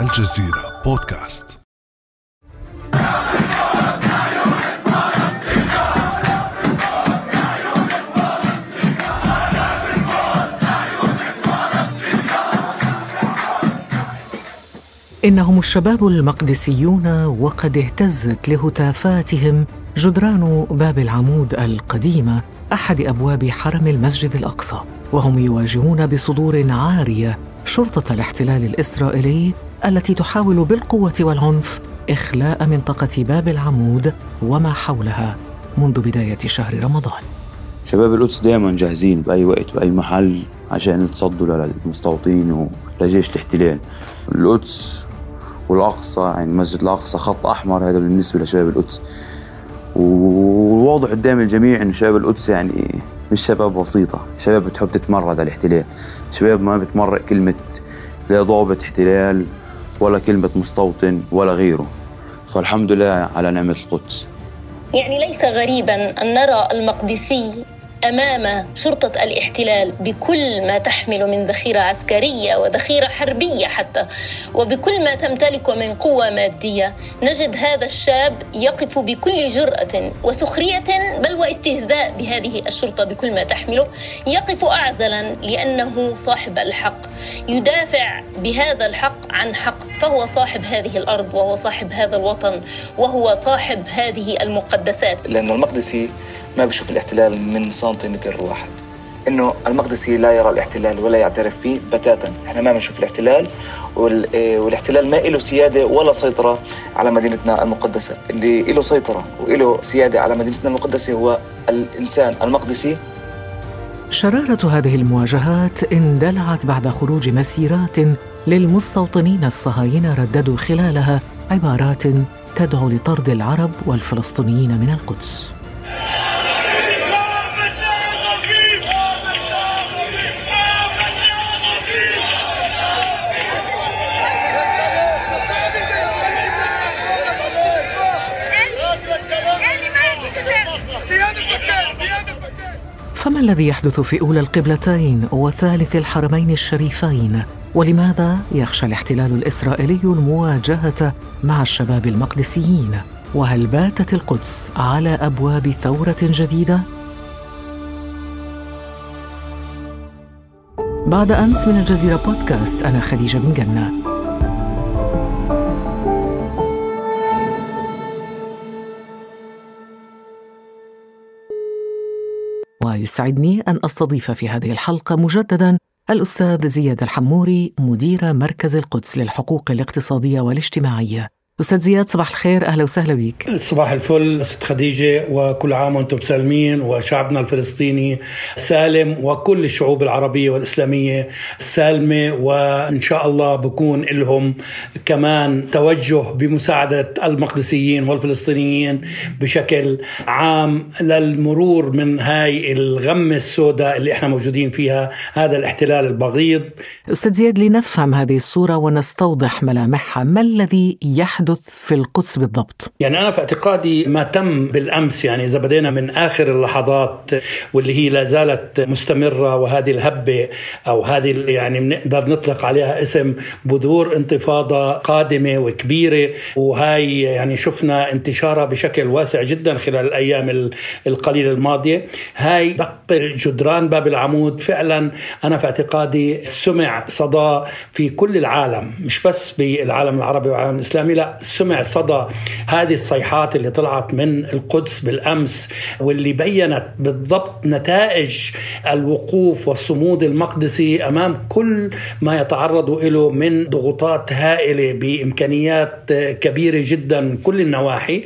الجزيرة بودكاست. إنهم الشباب المقدسيون وقد اهتزت لهتافاتهم جدران باب العمود القديمة أحد أبواب حرم المسجد الأقصى وهم يواجهون بصدور عارية شرطة الاحتلال الإسرائيلي التي تحاول بالقوة والعنف إخلاء منطقة باب العمود وما حولها منذ بداية شهر رمضان. شباب القدس دائما جاهزين بأي وقت بأي محل عشان يتصدوا للمستوطنين ولجيش الاحتلال. القدس والأقصى يعني المسجد الأقصى خط أحمر هذا بالنسبة لشباب القدس وواضح قدام الجميع أن شباب القدس يعني مش شباب بسيطة. شباب بتحب تتمرد على الاحتلال. شباب ما بتمرق كلمة لا ضابط احتلال ولا كلمة مستوطن ولا غيره. فالحمد لله على نعمة القدس. يعني ليس غريبا أن نرى المقدسي أمام شرطة الاحتلال بكل ما تحمل من ذخيرة عسكرية وذخيرة حربية حتى وبكل ما تمتلك من قوة مادية نجد هذا الشاب يقف بكل جرأة وسخرية بل واستهزاء بهذه الشرطة بكل ما تحمله. يقف اعزلا لأنه صاحب الحق. يدافع بهذا الحق عن حق فهو صاحب هذه الأرض وهو صاحب هذا الوطن وهو صاحب هذه المقدسات. لأنه المقدسي ما بيشوف الاحتلال من سنتيمتر واحد. إنه المقدسي لا يرى الاحتلال ولا يعترف فيه بتاتا. إحنا ما بنشوف الاحتلال إيه، والاحتلال ما له سيادة ولا سيطرة على مدينتنا المقدسة. اللي له سيطرة وله سيادة على مدينتنا المقدسة هو الإنسان المقدسي. شرارة هذه المواجهات اندلعت بعد خروج مسيرات للمستوطنين الصهاينة رددوا خلالها عبارات تدعو لطرد العرب والفلسطينيين من القدس. فما الذي يحدث في أولى القبلتين وثالث الحرمين الشريفين؟ ولماذا يخشى الاحتلال الإسرائيلي المواجهة مع الشباب المقدسيين؟ وهل باتت القدس على أبواب ثورة جديدة؟ بعد أمس من الجزيرة بودكاست أنا خديجة بن جنة. ويسعدني أن أستضيف في هذه الحلقة مجددا الأستاذ زياد الحموري مدير مركز القدس للحقوق الاقتصادية والاجتماعية. أستاذ زياد صباح الخير. أهلا وسهلا بك صباح الفل ست خديجة وكل عام وأنتم سالمين وشعبنا الفلسطيني سالم وكل الشعوب العربية والإسلامية سالمة وإن شاء الله بكون لهم كمان توجه بمساعدة المقدسيين والفلسطينيين بشكل عام للمرور من هاي الغمة السوداء اللي إحنا موجودين فيها هذا الاحتلال البغيض. أستاذ زياد لنفهم هذه الصورة ونستوضح ملامحها ما الذي يحدث يحدث في القدس بالضبط؟ يعني أنا في اعتقادي ما تم بالأمس يعني إذا بدينا من آخر اللحظات واللي هي لا زالت مستمرة وهذه الهبة أو هذه يعني بنقدر نطلق عليها اسم بذور انتفاضة قادمة وكبيرة. وهاي يعني شفنا انتشارها بشكل واسع جدا خلال الأيام القليلة الماضية. هاي دق جدران باب العمود. فعلا أنا في اعتقادي سمع صدى في كل العالم مش بس بالعالم العربي والعالم الإسلامي لا سمع صدى هذه الصيحات اللي طلعت من القدس بالأمس واللي بينت بالضبط نتائج الوقوف والصمود المقدسي أمام كل ما يتعرض له من ضغوطات هائلة بإمكانيات كبيرة جدا من كل النواحي.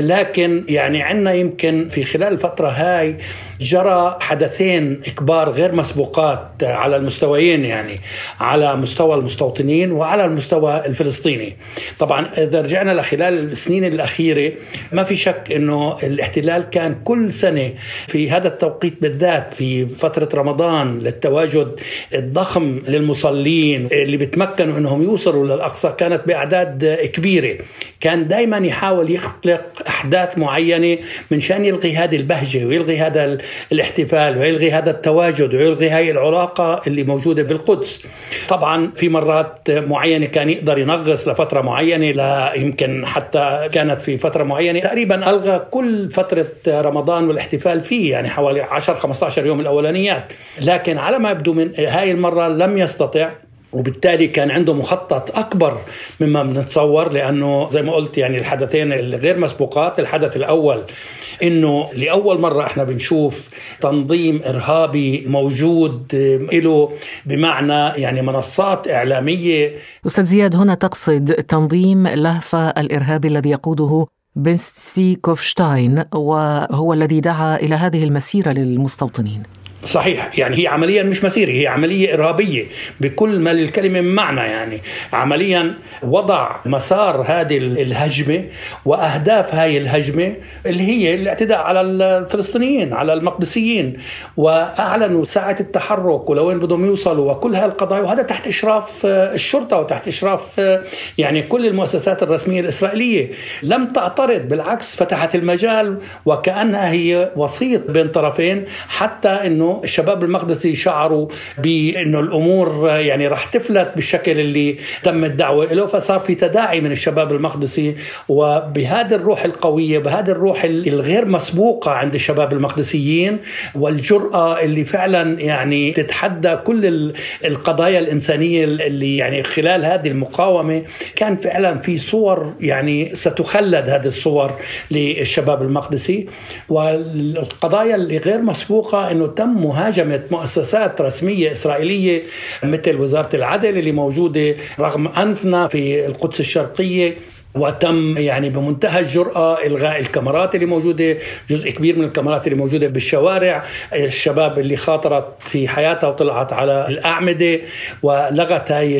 لكن يعني عندنا يمكن في خلال الفترة هاي جرى حدثين كبار غير مسبوقات على المستويين يعني على مستوى المستوطنين وعلى المستوى الفلسطيني. طبعا واذا رجعنا لخلال السنين الأخيرة ما في شك إنه الاحتلال كان كل سنة في هذا التوقيت بالذات في فترة رمضان للتواجد الضخم للمصلين اللي بتمكنوا إنهم يوصلوا للأقصى كانت بأعداد كبيرة. كان دائما يحاول يخلق أحداث معينة من شأن يلغي هذه البهجة ويلغي هذا الاحتفال ويلغي هذا التواجد ويلغي هاي العلاقه اللي موجودة بالقدس. طبعا في مرات معينة كان يقدر ينغص لفترة معينة يمكن حتى كانت في فترة معينة. تقريبا ألغى كل فترة رمضان والاحتفال فيه يعني حوالي 10 15 يوم الأولانيات. لكن على ما يبدو من هاي المرة لم يستطع وبالتالي كان عنده مخطط أكبر مما بنتصور لأنه زي ما قلت يعني الحدثين الغير مسبوقات الحدث الأول إنه لأول مرة إحنا بنشوف تنظيم إرهابي موجود له بمعنى يعني منصات إعلامية. أستاذ زياد هنا تقصد تنظيم لهفه الارهابي الذي يقوده بنستي كوفشتاين وهو الذي دعا إلى هذه المسيرة للمستوطنين. صحيح. يعني هي عمليا مش مسيرة هي عملية إرهابية بكل ما للكلمة من معنى يعني. عمليا وضع مسار هذه الهجمة وأهداف هذه الهجمة اللي هي الاعتداء على الفلسطينيين على المقدسيين. وأعلنوا ساعة التحرك ولوين بدهم يوصلوا وكل هالقضايا وهذا تحت إشراف الشرطة وتحت إشراف يعني كل المؤسسات الرسمية الإسرائيلية. لم تعترض بالعكس فتحت المجال وكأنها هي وسيط بين طرفين حتى أنه الشباب المقدسي شعروا بأنه الأمور يعني راح تفلت بالشكل اللي تم الدعوة له فصار في تداعي من الشباب المقدسي وبهذه الروح القوية بهذه الروح الغير مسبوقة عند الشباب المقدسيين والجرأة اللي فعلا يعني تتحدى كل القضايا الإنسانية اللي يعني خلال هذه المقاومة كان فعلا في صور يعني ستخلد هذه الصور للشباب المقدسي والقضايا اللي غير مسبوقة إنه تم مهاجمة مؤسسات رسمية إسرائيلية مثل وزارة العدل اللي موجودة رغم أنفنا في القدس الشرقية. وتم يعني بمنتهى الجرأة إلغاء الكاميرات اللي موجودة جزء كبير من الكاميرات اللي موجودة بالشوارع. الشباب اللي خاطرت في حياتها وطلعت على الأعمدة ولغت هاي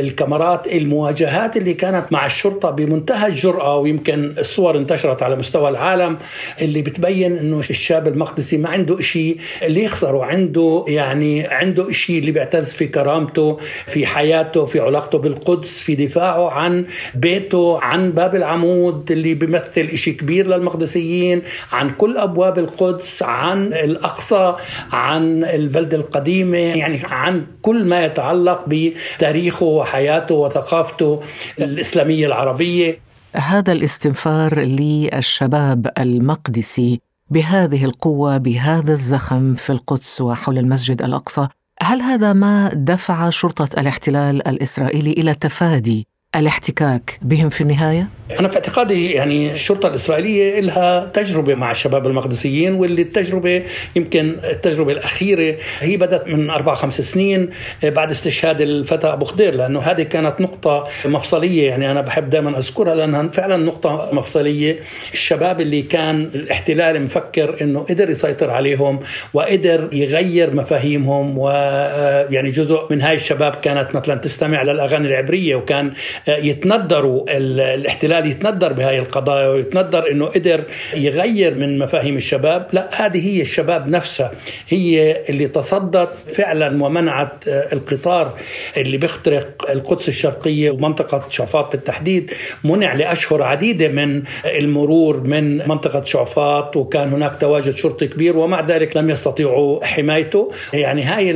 الكاميرات. المواجهات اللي كانت مع الشرطة بمنتهى الجرأة ويمكن الصور انتشرت على مستوى العالم اللي بتبين إنه الشاب المقدسي ما عنده شيء اللي يخسره عنده يعني عنده شيء اللي بيعتز في كرامته في حياته في علاقته بالقدس في دفاعه عن بيته عن باب العمود اللي بيمثل إشي كبير للمقدسيين عن كل أبواب القدس عن الأقصى عن البلدة القديمة يعني عن كل ما يتعلق بتاريخه وحياته وثقافته الإسلامية العربية. هذا الاستنفار للشباب المقدسي بهذه القوة بهذا الزخم في القدس وحول المسجد الأقصى. هل هذا ما دفع شرطة الاحتلال الإسرائيلي إلى تفادي الاحتكاك بهم في النهاية؟ أنا في اعتقادي يعني الشرطة الإسرائيلية لها تجربة مع الشباب المقدسيين واللي التجربة يمكن التجربة الأخيرة هي بدأت من أربع خمس سنين بعد استشهاد الفتى أبو خضير لأنه هذه كانت نقطة مفصلية يعني أنا بحب دائما أذكرها لأنها فعلا نقطة مفصلية الشباب اللي كان الاحتلال مفكر إنه قدر يسيطر عليهم وقدر يغير مفاهيمهم ويعني جزء من هاي الشباب كانت مثلا تستمع للأغاني العبرية وكان يتندروا الاحتلال يتندر بهاي القضايا ويتندر إنه قدر يغير من مفاهيم الشباب. لا هذه هي الشباب نفسها. هي اللي تصدت فعلا ومنعت القطار اللي بيخترق القدس الشرقية ومنطقة شعفاط بالتحديد منع لأشهر عديدة من المرور من منطقة شعفاط وكان هناك تواجد شرطي كبير ومع ذلك لم يستطيعوا حمايته. يعني هاي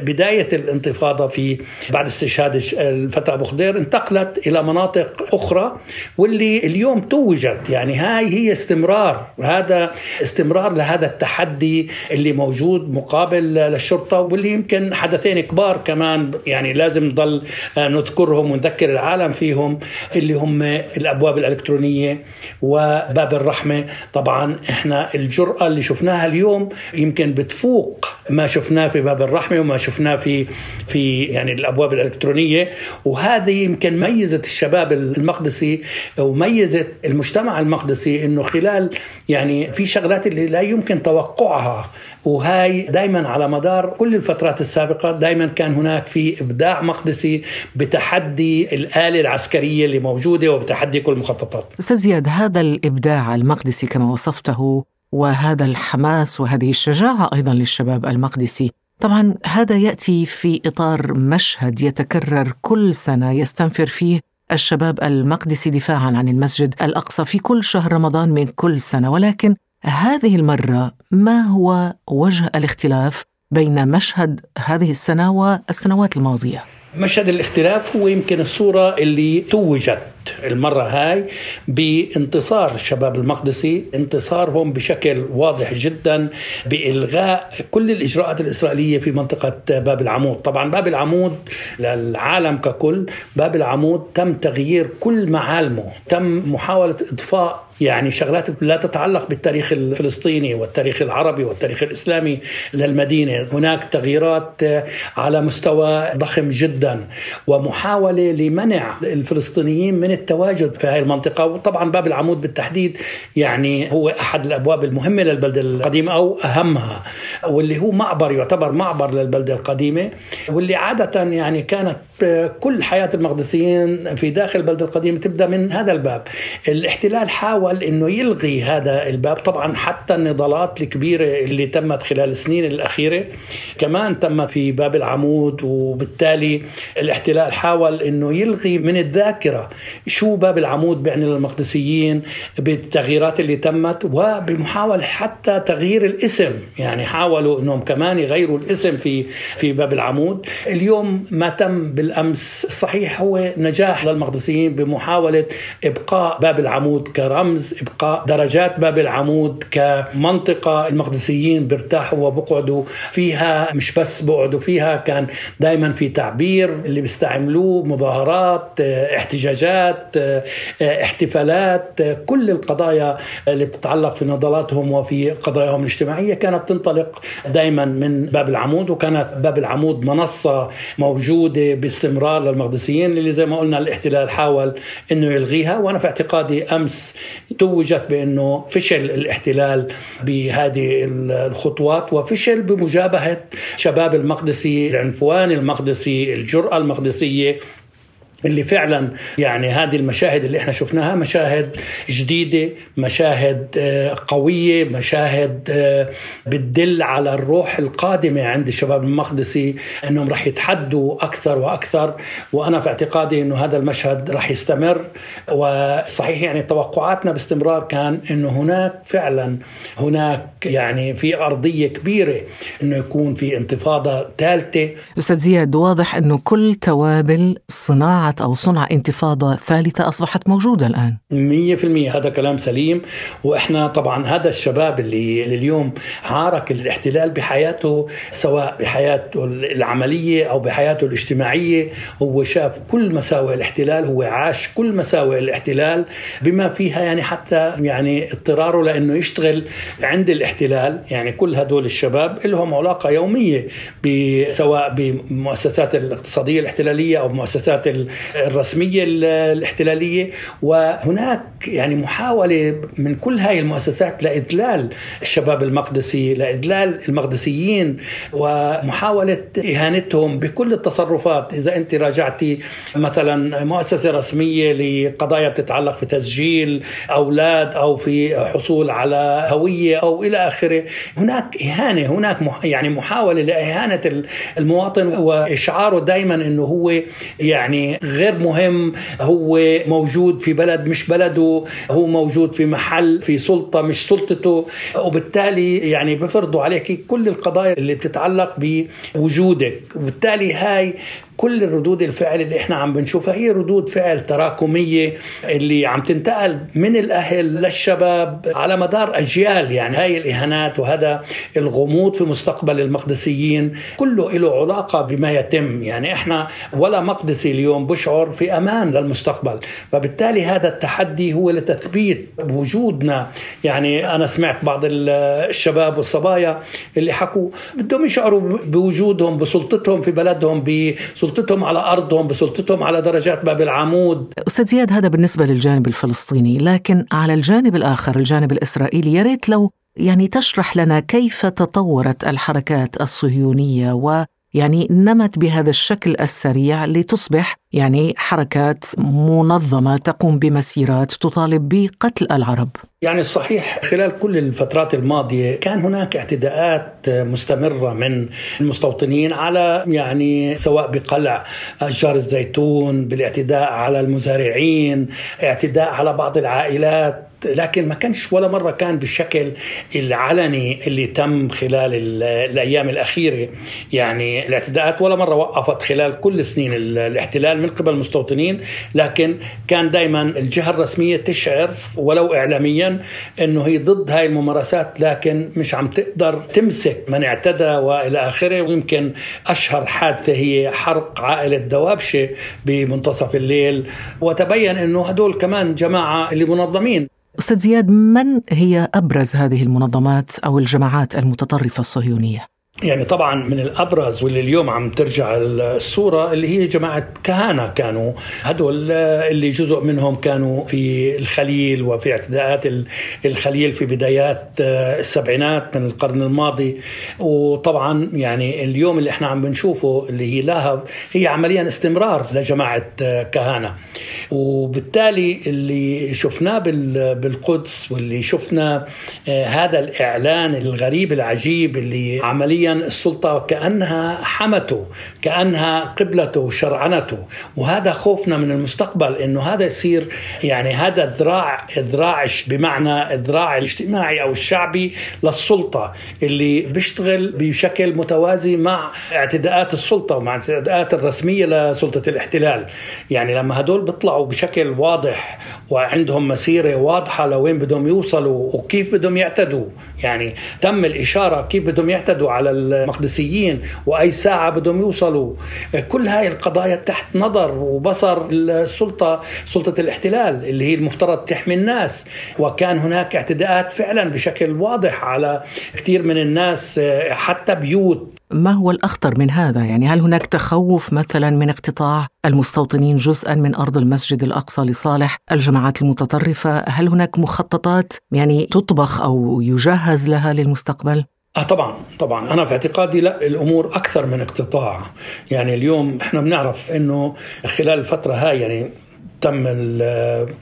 بداية الانتفاضة في بعد استشهاد الفتى أبو خضير انتقلت إلى مناطق أخرى واللي اليوم توجت. يعني هاي هي استمرار. هذا استمرار لهذا التحدي اللي موجود مقابل للشرطة واللي يمكن حدثين كبار كمان. يعني لازم نضل نذكرهم ونذكر العالم فيهم اللي هم الأبواب الإلكترونية وباب الرحمة. طبعا إحنا الجرأة اللي شفناها اليوم يمكن بتفوق ما شفناه في باب الرحمة وما شفناه في في يعني الأبواب الإلكترونية. وهذه يمكن ميزت الشباب المقدسي وميزت المجتمع المقدسي إنه خلال يعني في شغلات اللي لا يمكن توقعها وهاي دائما على مدار كل الفترات السابقة دائما كان هناك في إبداع مقدسي بتحدي الآلة العسكرية اللي موجودة وبتحدي كل المخططات. أستاذ زياد هذا الإبداع المقدسي كما وصفته وهذا الحماس وهذه الشجاعة أيضا للشباب المقدسي طبعا هذا يأتي في إطار مشهد يتكرر كل سنة يستنفر فيه الشباب المقدسي دفاعا عن المسجد الأقصى في كل شهر رمضان من كل سنة ولكن هذه المرة ما هو وجه الاختلاف بين مشهد هذه السنة والسنوات الماضية؟ مشهد الاختلاف هو يمكن الصورة اللي توجت المرة هاي بانتصار الشباب المقدسي انتصارهم بشكل واضح جدا بإلغاء كل الإجراءات الإسرائيلية في منطقة باب العمود. طبعا باب العمود للعالم ككل باب العمود تم تغيير كل معالمه تم محاولة إضفاء يعني شغلات لا تتعلق بالتاريخ الفلسطيني والتاريخ العربي والتاريخ الإسلامي للمدينة، هناك تغييرات على مستوى ضخم جدا ومحاولة لمنع الفلسطينيين من التواجد في هذه المنطقة، وطبعا باب العمود بالتحديد يعني هو أحد الأبواب المهمة للبلده القديمه أو أهمها واللي هو معبر يعتبر معبر للبلده القديمة واللي عادة يعني كانت كل حياة المقدسيين في داخل البلده القديمه تبدأ من هذا الباب. الاحتلال حاول حاول إنه يلغي هذا الباب. طبعا حتى النضالات الكبيرة اللي تمت خلال السنين الأخيرة كمان تمت في باب العمود وبالتالي الاحتلال حاول إنه يلغي من الذاكرة شو باب العمود بيعني للمقدسيين بالتغييرات اللي تمت وبمحاولة حتى تغيير الاسم. يعني حاولوا إنهم كمان يغيروا الاسم في في باب العمود. اليوم ما تم بالأمس صحيح هو نجاح للمقدسيين بمحاولة إبقاء باب العمود كرمز رمز إبقاء درجات باب العمود كمنطقة المقدسيين بيرتاحوا وبقعدوا فيها مش بس بقعدوا فيها كان دائما في تعبير اللي بيستعملوه مظاهرات احتجاجات احتفالات كل القضايا اللي بتتعلق في نضالاتهم وفي قضاياهم الاجتماعية كانت تنطلق دائما من باب العمود وكانت باب العمود منصة موجودة باستمرار للمقدسيين اللي زي ما قلنا الاحتلال حاول إنه يلغيها. وأنا في اعتقادي أمس توجت بأنه فشل الاحتلال بهذه الخطوات وفشل بمجابهة شباب المقدسي العنفوان المقدسي الجرأة المقدسية اللي فعلا يعني هذه المشاهد اللي إحنا شفناها مشاهد جديدة مشاهد آه، قوية مشاهد آه، بتدل على الروح القادمة عند الشباب المقدسي إنهم راح يتحدوا أكثر وأكثر. وأنا في اعتقادي إنه هذا المشهد راح يستمر. وصحيح يعني توقعاتنا باستمرار كان إنه هناك فعلا هناك يعني في أرضية كبيرة إنه يكون في انتفاضة ثالثة. أستاذ زياد واضح إنه كل توابل صناعة أو صنع انتفاضة ثالثة أصبحت موجودة الآن. 100% هذا كلام سليم. وإحنا طبعا هذا الشباب اللي, اليوم عارك الاحتلال بحياته سواء بحياته العملية أو بحياته الاجتماعية هو شاف كل مساوئ الاحتلال هو عاش كل مساوئ الاحتلال بما فيها يعني حتى يعني اضطراره لأنه يشتغل عند الاحتلال. يعني كل هدول الشباب لهم علاقة يومية سواء بمؤسسات الاقتصادية الاحتلالية أو بمؤسسات الرسمية الاحتلالية وهناك يعني محاولة من كل هاي المؤسسات لاذلال الشباب المقدسي لاذلال المقدسيين ومحاولة إهانتهم بكل التصرفات. إذا أنت راجعتي مثلا مؤسسة رسمية لقضايا بتتعلق في تسجيل أولاد أو في حصول على هوية أو إلى آخره هناك إهانة هناك يعني محاولة لإهانة المواطن وإشعاره دائما إنه هو يعني غير مهم هو موجود في بلد مش بلده هو موجود في محل في سلطة مش سلطته. وبالتالي يعني بفرضوا عليك كل القضايا اللي بتتعلق بوجودك. وبالتالي هاي كل الردود الفعل اللي إحنا عم بنشوفها هي ردود فعل تراكمية اللي عم تنتقل من الأهل للشباب على مدار أجيال. يعني هاي الإهانات وهذا الغموض في مستقبل المقدسيين كله له علاقة بما يتم. يعني إحنا ولا مقدسي اليوم بشعر في أمان للمستقبل. فبالتالي هذا التحدي هو لتثبيت وجودنا. يعني أنا سمعت بعض الشباب والصبايا اللي حكوا بدهم يشعروا بوجودهم بسلطتهم في بلدهم بسلطتهم على أرضهم بسلطتهم على درجات باب العمود. أستاذ زياد هذا بالنسبة للجانب الفلسطيني لكن على الجانب الآخر الجانب الإسرائيلي يا ريت لو يعني تشرح لنا كيف تطورت الحركات الصهيونية و يعني نمت بهذا الشكل السريع لتصبح يعني حركات منظمة تقوم بمسيرات تطالب بقتل العرب. يعني صحيح خلال كل الفترات الماضية كان هناك اعتداءات مستمرة من المستوطنين على يعني سواء بقلع أشجار الزيتون، بالاعتداء على المزارعين، اعتداء على بعض العائلات لكن ما كانش ولا مرة كان بالشكل العلني اللي تم خلال الأيام الأخيرة. يعني الاعتداءات ولا مرة وقفت خلال كل سنين الاحتلال من قبل المستوطنين لكن كان دائما الجهة الرسمية تشعر ولو اعلاميا إنه هي ضد هاي الممارسات لكن مش عم تقدر تمسك من اعتدى وإلى آخره. ويمكن أشهر حادثة هي حرق عائلة دوابشة بمنتصف الليل. وتبين إنه هدول كمان جماعة اللي منظمين. أستاذ زياد من هي أبرز هذه المنظمات أو الجماعات المتطرفة الصهيونية؟ يعني طبعا من الأبرز واللي اليوم عم ترجع الصورة اللي هي جماعة كهنه كانوا. هدول اللي جزء منهم كانوا في الخليل وفي اعتداءات الخليل في بدايات السبعينات من القرن الماضي. وطبعا يعني اليوم اللي إحنا عم بنشوفه اللي هي لاهب هي عمليا استمرار لجماعة كهنه وبالتالي اللي شفناه بالقدس واللي شفنا هذا الإعلان الغريب العجيب اللي عمليا السلطة كأنها حمته كأنها قبلته وشرعنته وهذا خوفنا من المستقبل أنه هذا يصير يعني هذا ذراع ذراعش بمعنى الذراع الاجتماعي أو الشعبي للسلطة اللي بيشتغل بشكل متوازي مع اعتداءات السلطة ومع الاعتداءات الرسمية لسلطة الاحتلال. يعني لما هدول بيطلعوا بشكل واضح وعندهم مسيرة واضحة لوين بدهم يوصلوا وكيف بدهم يعتدوا يعني تم الإشارة كيف بدهم يعتدوا على المقدسيين وأي ساعة بدهم يوصلوا كل هاي القضايا تحت نظر وبصر السلطة سلطة الاحتلال اللي هي المفترض تحمي الناس وكان هناك اعتداءات فعلا بشكل واضح على كثير من الناس حتى بيوت ما هو الأخطر من هذا؟ يعني هل هناك تخوف مثلا من اقتطاع المستوطنين جزءا من أرض المسجد الأقصى لصالح الجماعات المتطرفة؟ هل هناك مخططات يعني تطبخ أو يجهز لها للمستقبل؟ آه طبعا طبعا. أنا في اعتقادي لا الأمور أكثر من اقتطاع يعني اليوم إحنا بنعرف إنه خلال الفترة هاي يعني تم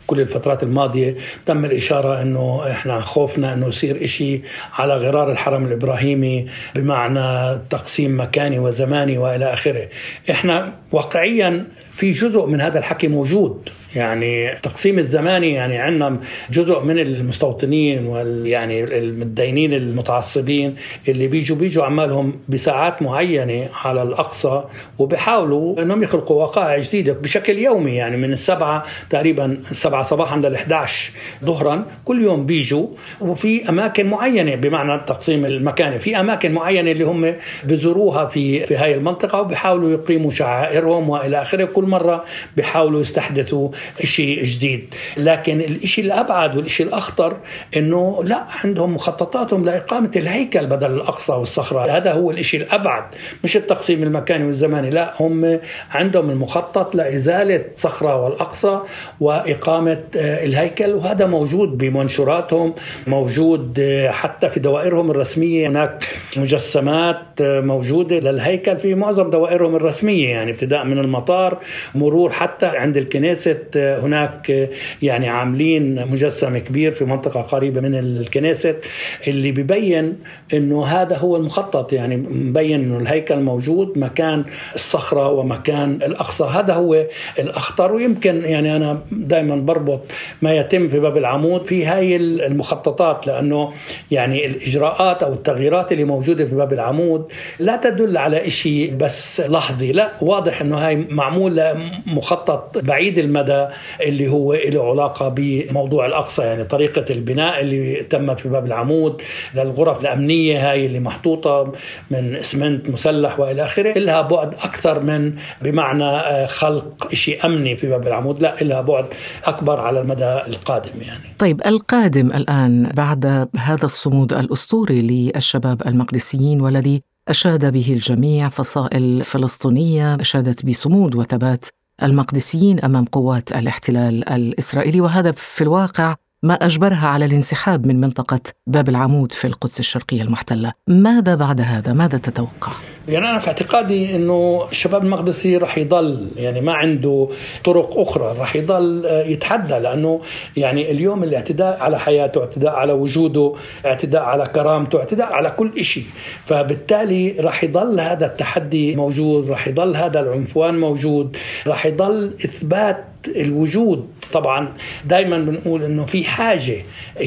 كل الفترات الماضية تم الإشارة أنه إحنا خوفنا أنه يصير إشي على غرار الحرم الإبراهيمي بمعنى تقسيم مكاني وزماني وإلى آخره. إحنا واقعيا في جزء من هذا الحكي موجود. يعني التقسيم الزماني يعني عندنا جزء من المستوطنين وال يعني المتدينين المتعصبين اللي بيجوا بيجوا عمالهم بساعات معينة على الأقصى وبيحاولوا إنهم يخلقوا وقائع جديدة بشكل يومي يعني من السبعة تقريبا السبعه صباحا لل 11 ظهرا كل يوم بيجوا. وفي أماكن معينة بمعنى التقسيم المكاني في أماكن معينة اللي هم بزوروها في في هاي المنطقة وبيحاولوا يقيموا شعائرهم وإلى آخره. كل مرة بيحاولوا يستحدثوا شيء جديد. لكن الشيء الأبعد والشيء الأخطر أنه لا عندهم مخططاتهم لإقامة الهيكل بدل الأقصى والصخرة. هذا هو الشيء الأبعد مش التقسيم المكاني والزماني لا هم عندهم المخطط لإزالة صخرة والأقصى وإقامة الهيكل وهذا موجود بمنشوراتهم موجود حتى في دوائرهم الرسمية. هناك مجسمات موجودة للهيكل في معظم دوائرهم الرسمية يعني ابتداء من المطار مرور حتى عند الكنيسة هناك يعني عاملين مجسم كبير في منطقة قريبة من الكنيسة اللي ببين إنه هذا هو المخطط يعني مبين إنه الهيكل موجود مكان الصخرة ومكان الأقصى. هذا هو الأخطر. ويمكن يعني أنا دائما بربط ما يتم في باب العمود في هاي المخططات لأنه يعني الإجراءات أو التغييرات اللي موجودة في باب العمود لا تدل على شيء بس لحظي. لا واضح إنه هاي معمول مخطط بعيد المدى. اللي هو له علاقة بموضوع الأقصى يعني طريقة البناء اللي تمت في باب العمود للغرف الأمنية هاي اللي محطوطة من اسمنت مسلح وإلى آخره لها بعد أكثر من بمعنى آه، خلق شيء أمني في باب العمود لا لها بعد أكبر على المدى القادم يعني. طيب القادم الآن بعد هذا الصمود الأسطوري للشباب المقدسيين والذي أشاد به الجميع فصائل فلسطينية أشادت بصمود وثبات المقدسيين أمام قوات الاحتلال الإسرائيلي وهذا في الواقع ما أجبرها على الانسحاب من منطقة باب العمود في القدس الشرقية المحتلة، ماذا بعد هذا؟ ماذا تتوقع؟ يعني أنا في اعتقادي إنه الشباب المقدسي رح يضل يعني ما عنده طرق أخرى رح يضل يتحدى لأنه يعني اليوم الاعتداء على حياته اعتداء على وجوده اعتداء على كرامته اعتداء على كل شيء فبالتالي رح يضل هذا التحدي موجود رح يضل هذا العنفوان موجود رح يضل إثبات الوجود. طبعا دائما بنقول إنه في حاجة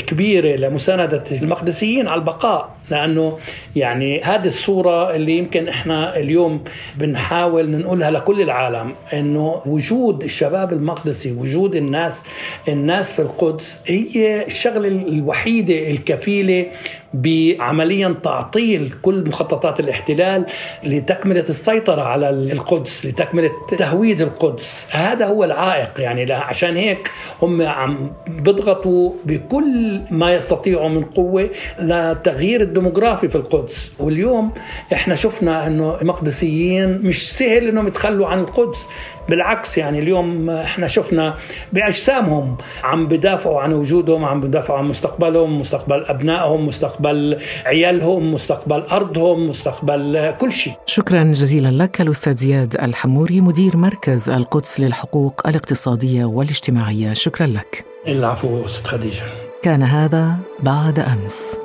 كبيرة لمساندة المقدسيين على البقاء لأنه يعني هذه الصورة اللي يمكن إحنا اليوم بنحاول ننقلها لكل العالم إنه وجود الشباب المقدسي وجود الناس الناس في القدس هي الشغلة الوحيدة الكفيلة بعمليا تعطيل كل مخططات الاحتلال لتكملة السيطرة على القدس لتكملة تهويد القدس. هذا هو العائق يعني عشان هيك هم عم بيضغطوا بكل ما يستطيعوا من قوة لتغيير الديموغرافي في القدس. واليوم إحنا شفنا إنه المقدسيين مش سهل إنهم يتخلوا عن القدس. بالعكس يعني اليوم إحنا شفنا بأجسامهم عم بدافعوا عن وجودهم عم بدافعوا عن مستقبلهم مستقبل أبنائهم مستقبل عيالهم مستقبل أرضهم مستقبل كل شيء. شكرا جزيلا لك الأستاذ زياد الحموري مدير مركز القدس للحقوق الاقتصادية والاجتماعية. شكرا لك. العفو ست خديجة. كان هذا بعد أمس.